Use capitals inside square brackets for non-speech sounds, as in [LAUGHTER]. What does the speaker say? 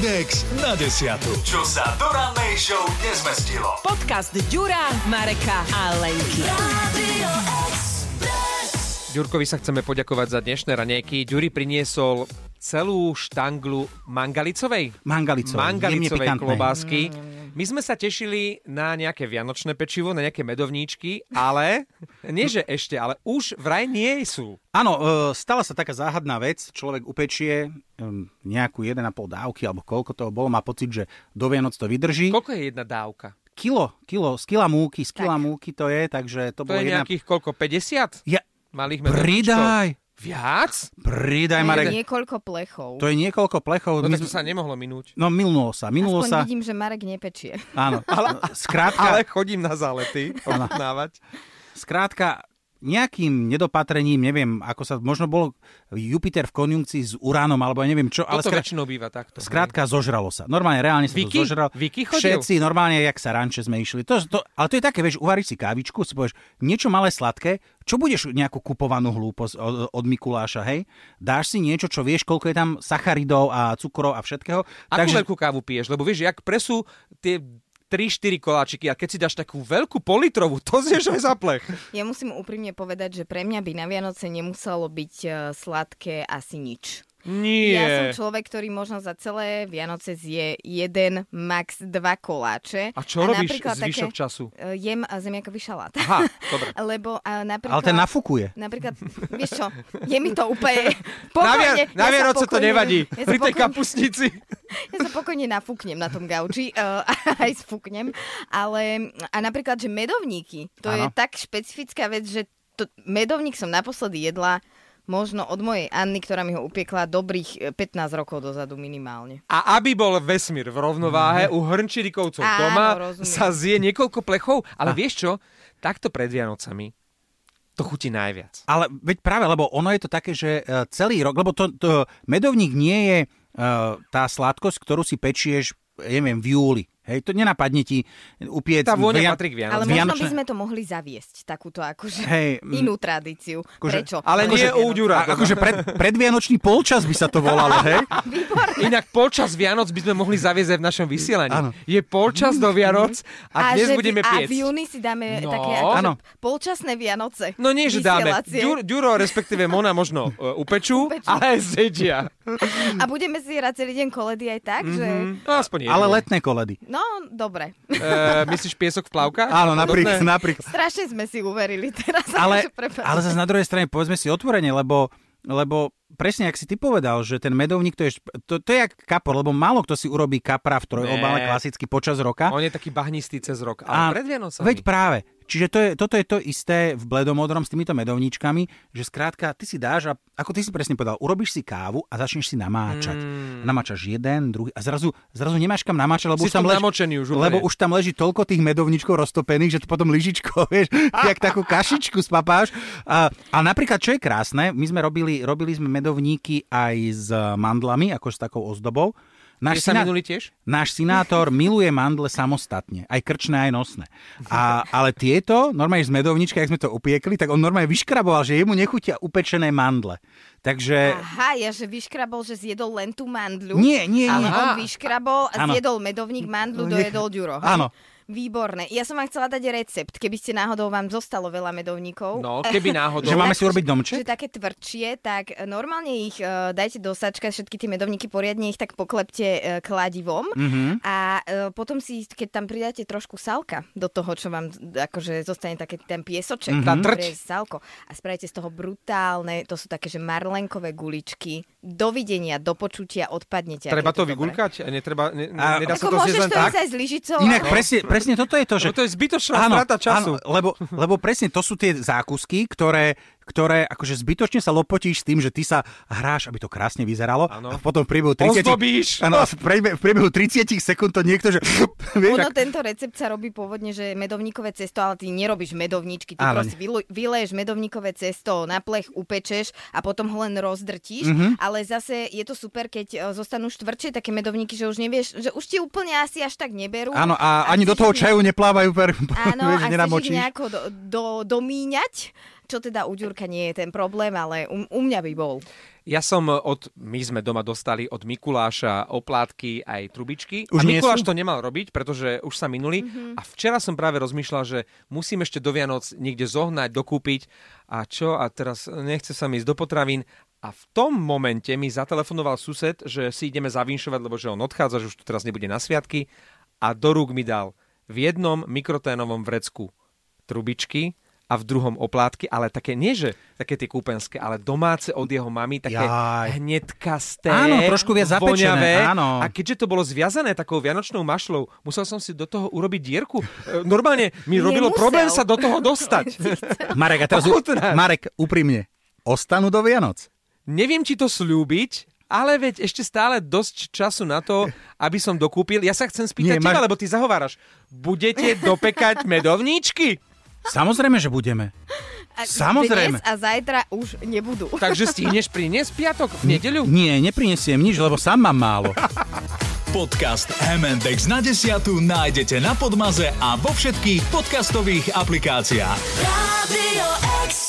Index na desiatu. Čo sa do rannej show nezmestilo. Podcast Ďura, Mareka a Lenky. Ďurkovi sa chceme poďakovať za dnešné ranejky. Ďuri priniesol celú štanglu mangalicovej? Mangalicovej, Mangalicovej klobásky. My sme sa tešili na nejaké vianočné pečivo, na nejaké medovníčky, ale nie že ešte, ale už vraj nie sú. Áno, e, stala sa taká záhadná vec. Človek upečie em, nejakú 1,5 dávky, alebo koľko toho bolo, má pocit, že do Vianoc to vydrží. Koľko je jedna dávka? Kilo, kilo, z kila múky, z kila múky to je, takže to, To bolo je jedna... nejakých koľko? 50? Ja, Malých medovníčkov? pridaj, Viac? pridaj, To je Marek. niekoľko plechov. To je niekoch plechov. No my tak to sme- sa nemohlo minúť. No minulo sa, minulo Aspoň sa. vidím, že Marek nepečie. Áno, [LAUGHS] ale skrátka, Ale chodím na zálety ochutnávať. skrátka, nejakým nedopatrením, neviem, ako sa, možno bolo Jupiter v konjunkcii s Uránom, alebo ja neviem čo, ale Toto skrát, väčšinou býva takto. skrátka zožralo sa. Normálne, reálne sa Vicky? to zožralo. Vicky chodil? Všetci, normálne, jak sa ranče sme išli. To, to, ale to je také, vieš, uvaríš si kávičku, si povieš, niečo malé sladké, čo budeš nejakú kupovanú hlúposť od, od Mikuláša, hej? Dáš si niečo, čo vieš, koľko je tam sacharidov a cukrov a všetkého. Akú veľkú kávu piješ? Lebo vieš, jak presú tie 3-4 koláčiky a keď si dáš takú veľkú politrovú, to zješ aj za plech. Ja musím úprimne povedať, že pre mňa by na Vianoce nemuselo byť eh, sladké asi nič. Nie. Ja som človek, ktorý možno za celé Vianoce zje jeden, max dva koláče. A čo robíš napríklad zvyšok také, času? eh, Jem eh, zemiakový šalát. Aha, [LAUGHS] dobre. Lebo a napríklad... Ale ten nafukuje. Napríklad, vieš čo, je mi to úplne... [LAUGHS] Na, Pokojne, na ja sa Vianoce to nevadí. ja Pri tej kapusnici. [LAUGHS] Ja sa pokojne nafúknem na tom gauči, uh, aj sfúknem. Ale a napríklad, že medovníky, to je Áno. tak špecifická vec, že to, medovník som naposledy jedla možno od mojej Anny, ktorá mi ho upiekla dobrých e, 15 rokov dozadu minimálne. A aby bol vesmír v rovnováhe, u hrnčirikovcov Áno, doma rozumiem. sa zje niekoľko plechov, ale vieš čo? Takto pred Vianocami to chutí najviac. Ale veď práve, lebo ono je to také, že e, celý rok, lebo to, to medovník nie je e, tá sladkosť, ktorú si pečieš, neviem, v júli. Hej, to nenapadne ti upiec... Tá vôňa Vian- patrí k Ale Vianocam. možno by sme to mohli zaviesť, takúto akože Hej, inú tradíciu. akože- Prečo? Ale Lebo nie u Ďura. A, akože pred, predvianočný polčas by sa to volalo, hej? [LAUGHS] Inak polčas Vianoc by sme mohli zaviesť aj v našom vysielaní. Áno. Je polčas do Vianoc a, dnes že, budeme a piecť. v júni si dáme No. také akože Áno. polčasné Vianoce. No nie, že dáme. Ďuro, respektíve Mona možno uh, upečú, [LAUGHS] Upečú. ale zjedia. A budeme si hrať celý deň koledy aj tak, že... No aspoň jedno. Ale letné koledy. No, dobre. Uh, myslíš piesok v plavkách? Áno, napríklad. Napríklad. Strašne sme si uverili teraz. Ale, ale zase na druhej strane povedzme si otvorene, lebo, lebo presne, ak si ty povedal, že ten medovník to je, to, to je jak kapor, lebo málo kto si urobí kapra v trojobale klasicky počas roka. On je taký bahnistý cez rok, A- ale pred Vianocami. Veď práve. Čiže to je, toto je to isté v bledomodrom s týmito medovníčkami, že skrátka ty si dáš a ako ty si presne povedal, urobíš si kávu a začneš si namáčať. Mm. Namáčaš jeden, druhý a zrazu, zrazu nemáš kam namáčať, lebo Si už tam namočený už lebo už tam leží toľko tých medovníčkov roztopených, že to potom lyžičko, [LAUGHS] vieš, jak takú kašičku spapáš. A, a napríklad, čo je krásne, my sme robili, robili sme medovníky aj s mandlami, ako s takou ozdobou. Náš sa minuli tiež? náš sinátor [LAUGHS] miluje mandle samostatne, aj krčné, aj nosné. A, ale tieto, normálne z medovnička, jak sme to upiekli, tak on normálne vyškraboval, že jemu nechutia upečené mandle. Takže... Aha, ja že vyškrabol, že zjedol len tú mandľu. Nie, nie, Ale nie. on vyškrabol a zjedol medovník, mandľu, Nie. dojedol ďuro. Áno. Výborné. Ja som vám chcela dať recept, keby ste náhodou vám zostalo veľa medovníkov. No, keby [LAUGHS] náhodou. Že máme si urobiť že- domček? Že také tvrdšie, tak e, normálne ich uh, dajte do sačka, všetky tie medovníky poriadne ich tak poklepte uh, kladivom Mhm. a uh, potom si, keď tam pridáte trošku salka do toho, čo vám akože zostane taký ten piesoček, je salko a spravíte z toho brutálne, to sú také, že marlenkové guličky. Dovidenia, do počutia, odpadnete. Treba to dobré. vygulkať? Ne, treba, ne, A- nedá sa to môžeš zjesť len to tak? ísť aj s lyžicou. Inak ale- presne, presne toto je to, že... No to je zbytočná strata času. lebo, lebo presne to sú tie zákusky, ktoré, ktoré akože zbytočne sa lopotíš s tým, že ty sa hráš, aby to krásne vyzeralo Áno. a potom v priebehu 30... Ozdobíš. Áno, a v priebehu, v priebehu 30 sekúnd to niekto, že... Vieš, [LAUGHS] Ono, ak- tento recept sa robí pôvodne, že medovníkové cesto, ale ty nerobíš medovníčky, ty Áno. proste vyleješ medovníkové cesto, na plech upečeš a potom ho len rozdrtíš, Mhm. ale zase je to super, keď e, zostanú štvrčie také medovníky, že už nevieš, že už ti úplne asi až tak neberú. Áno, a, ani do toho čaju neplávajú, per, [LAUGHS] Áno, vieš, a chceš ich nejako do, do, domíňať, čo teda u Ďurka nie je ten problém, ale u, u mňa by bol. Ja som od, my sme doma dostali od Mikuláša oplátky aj trubičky. Už a nie Mikuláš sú? to nemal robiť, pretože už sa minuli. Mm-hmm. A včera som práve rozmýšľal, že musím ešte do Vianoc niekde zohnať, dokúpiť. A čo? A teraz nechce sa mi ísť do potravín. A v tom momente mi zatelefonoval sused, že si ideme zavinšovať, lebo že on odchádza, že už tu teraz nebude na sviatky. A do rúk mi dal v jednom mikroténovom vrecku trubičky a v druhom oplátky, ale také nie, že také tie kúpenské, ale domáce od jeho mamy, také Jaj. hnedkasté, Áno, trošku viac zapečené, voňavé. áno. A keďže to bolo zviazané takou vianočnou mašľou, musel som si do toho urobiť dierku. E, Normálne mi robilo Nemusel. problém sa do toho dostať. [LAUGHS] Marek, a teraz. Marek, úprimne, ostanú do Vianoc. Neviem, či to slúbiť, ale veď ešte stále dosť času na to, aby som dokúpil. Ja sa chcem Nie, spýtať teba, máš- lebo ty zahováraš. Budete dopekať medovníčky? Samozrejme, že budeme. A Samozrejme. Dnes a zajtra už nebudú. [LAUGHS] Takže stihneš priniesť piatok v nedeľu? Nie, neprinesiem nič, lebo sám mám málo. [LAUGHS] Podcast M&X na desiatu nájdete na Podmaze a vo všetkých podcastových aplikáciách. Radio Express.